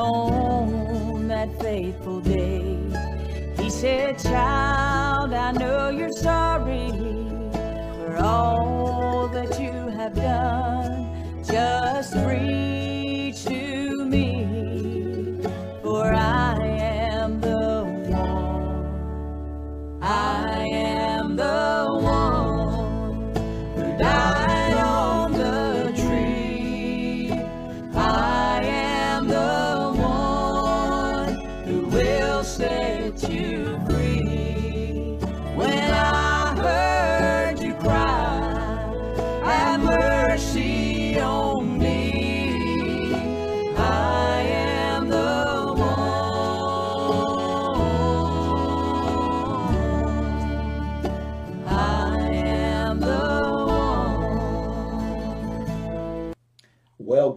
on that faithful day. He said, Child, I know you're sorry for all that you have done. Just breathe.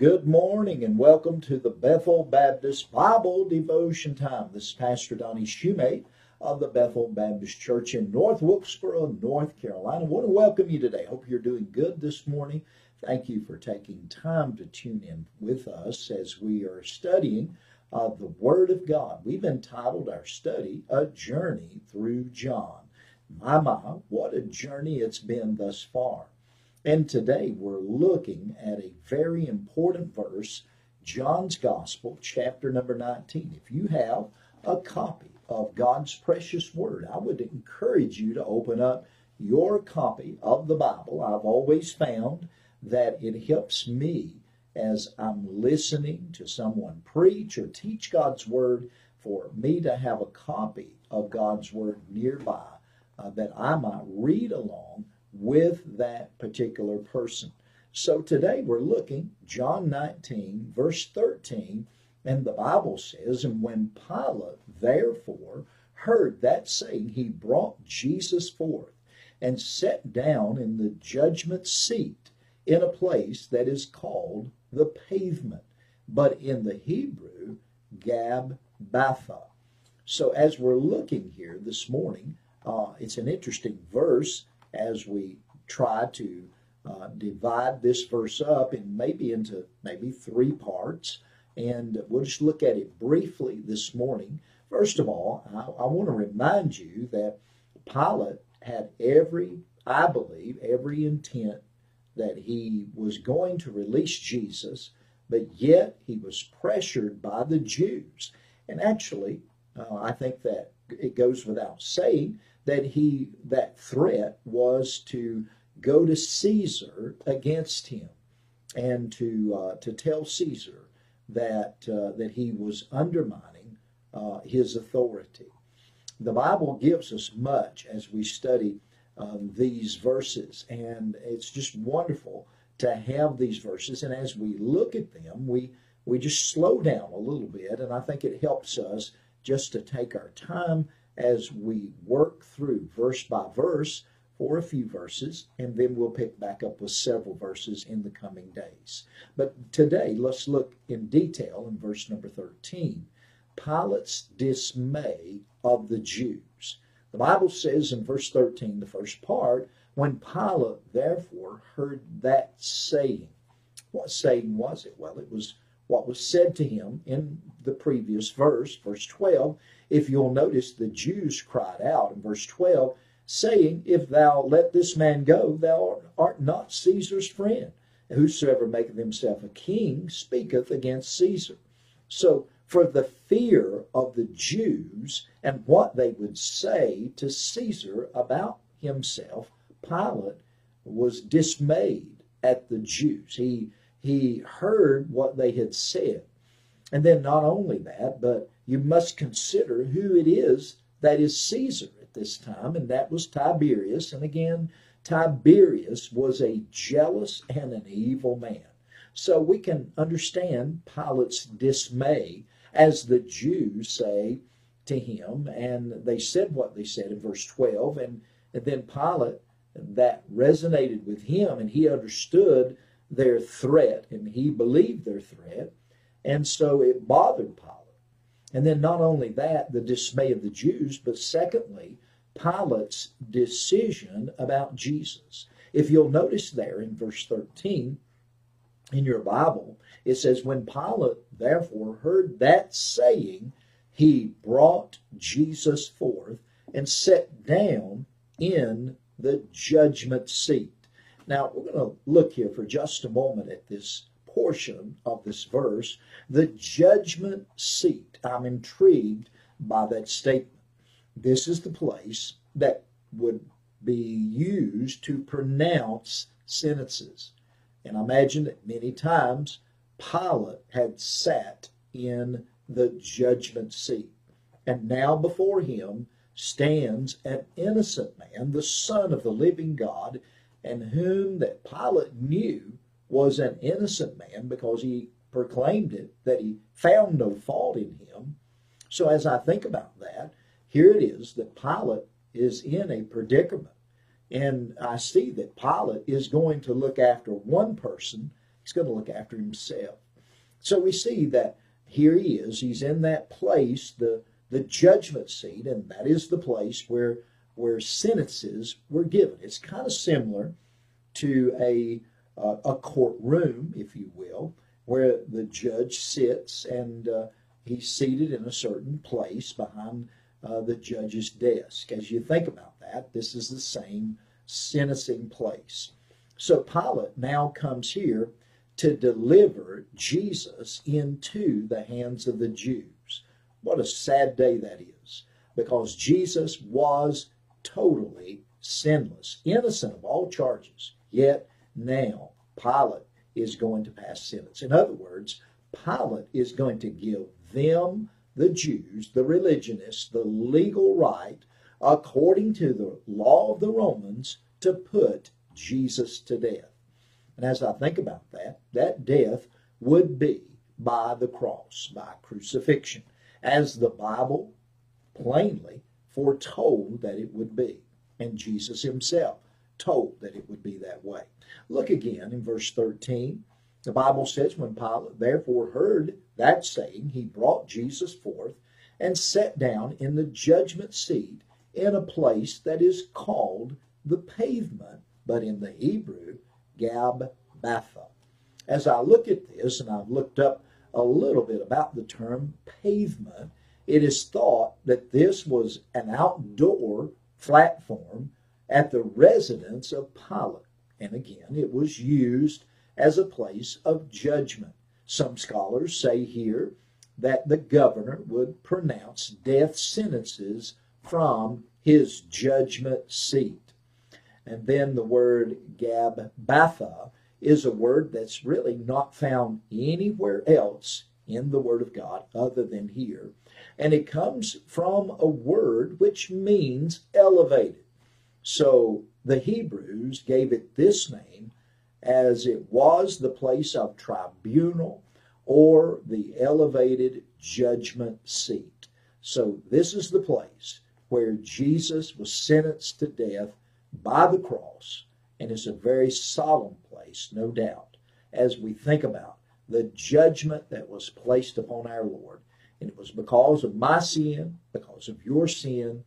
Good morning and welcome to the Bethel Baptist Bible Devotion Time. This is Pastor Donnie Shumate of the Bethel Baptist Church in North Wilkesboro, North Carolina. I want to welcome you today. Hope you're doing good this morning. Thank you for taking time to tune in with us as we are studying uh, the Word of God. We've entitled our study A Journey Through John. My, my, what a journey it's been thus far. And today we're looking at a very important verse, John's Gospel, chapter number 19. If you have a copy of God's precious word, I would encourage you to open up your copy of the Bible. I've always found that it helps me as I'm listening to someone preach or teach God's word for me to have a copy of God's word nearby uh, that I might read along with that particular person. So today we're looking John 19 verse 13 and the Bible says and when Pilate therefore heard that saying he brought Jesus forth and sat down in the judgment seat in a place that is called the pavement but in the Hebrew Gabbatha. So as we're looking here this morning uh, it's an interesting verse as we try to uh, divide this verse up and maybe into maybe three parts. And we'll just look at it briefly this morning. First of all, I, I want to remind you that Pilate had every, I believe, every intent that he was going to release Jesus, but yet he was pressured by the Jews. And actually, uh, I think that it goes without saying that he that threat was to go to Caesar against him and to uh, to tell Caesar that uh, that he was undermining uh, his authority. The Bible gives us much as we study um, these verses, and it's just wonderful to have these verses. And as we look at them, we we just slow down a little bit, and I think it helps us just to take our time as we work through verse by verse for a few verses, and then we'll pick back up with several verses in the coming days. But today, let's look in detail in verse number 13 Pilate's dismay of the Jews. The Bible says in verse 13, the first part, when Pilate therefore heard that saying, what saying was it? Well, it was what was said to him in the previous verse, verse 12. If you'll notice, the Jews cried out in verse 12, saying, If thou let this man go, thou art not Caesar's friend. Whosoever maketh himself a king speaketh against Caesar. So, for the fear of the Jews and what they would say to Caesar about himself, Pilate was dismayed at the Jews. He he heard what they had said. And then not only that, but you must consider who it is that is Caesar at this time, and that was Tiberius. And again, Tiberius was a jealous and an evil man. So we can understand Pilate's dismay as the Jews say to him, and they said what they said in verse 12, and, and then Pilate, that resonated with him, and he understood their threat, and he believed their threat, and so it bothered Pilate. And then not only that, the dismay of the Jews, but secondly, Pilate's decision about Jesus. If you'll notice there in verse 13 in your Bible, it says, When Pilate therefore heard that saying, he brought Jesus forth and sat down in the judgment seat. Now, we're going to look here for just a moment at this portion of this verse, the judgment seat. I'm intrigued by that statement. This is the place that would be used to pronounce sentences. And I imagine that many times Pilate had sat in the judgment seat. And now before him stands an innocent man, the Son of the living God, and whom that Pilate knew was an innocent man because he proclaimed it, that he found no fault in him. So as I think about that, here it is that Pilate is in a predicament. And I see that Pilate is going to look after one person, he's going to look after himself. So we see that here he is, he's in that place, the, the judgment seat, and that is the place where, where sentences were given. It's kind of similar to a, uh, a courtroom, if you will, where the judge sits and uh, he's seated in a certain place behind uh, the judge's desk. As you think about that, this is the same sentencing place. So Pilate now comes here to deliver Jesus into the hands of the Jews. What a sad day that is, because Jesus was totally sinless, innocent of all charges. Yet now Pilate is going to pass sentence. In other words, Pilate is going to give them, the Jews, the religionists, the legal right, according to the law of the Romans, to put Jesus to death. And as I think about that, that death would be by the cross, by crucifixion, as the Bible plainly foretold that it would be. And Jesus himself told that it would be that way. Look again in verse 13. The Bible says, When Pilate therefore heard that saying, he brought Jesus forth and sat down in the judgment seat in a place that is called the pavement, but in the Hebrew, Gabbatha. As I look at this, and I've looked up a little bit about the term pavement, it is thought that this was an outdoor platform at the residence of Pilate. And again, it was used as a place of judgment. Some scholars say here that the governor would pronounce death sentences from his judgment seat. And then the word Gabbatha is a word that's really not found anywhere else in the Word of God other than here. And it comes from a word which means elevated. So the Hebrews gave it this name as it was the place of tribunal or the elevated judgment seat. So this is the place where Jesus was sentenced to death by the cross, and it's a very solemn place, no doubt, as we think about the judgment that was placed upon our Lord. And it was because of my sin, because of your sin,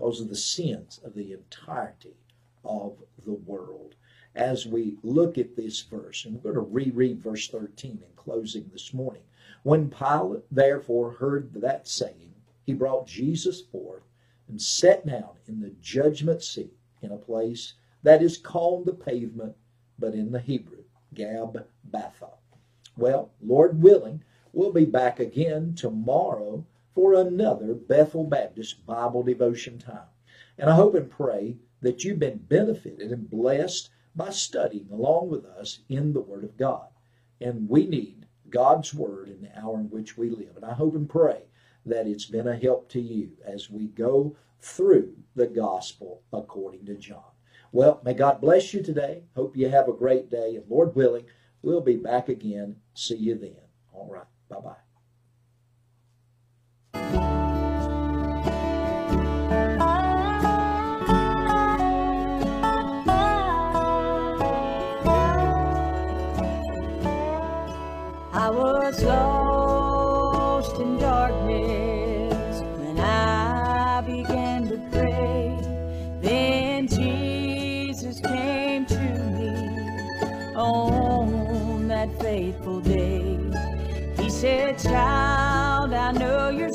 because of the sins of the entirety of the world. As we look at this verse, and we're going to reread verse 13 in closing this morning. When Pilate therefore heard that saying, he brought Jesus forth and sat down in the judgment seat in a place that is called the pavement, but in the Hebrew, Gabbatha. Well, Lord willing, we'll be back again tomorrow for another Bethel Baptist Bible devotion time. And I hope and pray that you've been benefited and blessed by studying along with us in the Word of God. And we need God's Word in the hour in which we live. And I hope and pray that it's been a help to you as we go through the gospel according to John. Well, may God bless you today. Hope you have a great day. And Lord willing, we'll be back again. See you then. All right. Bye bye. Was lost in darkness when I began to pray. Then Jesus came to me on that faithful day. He said, Child, I know you're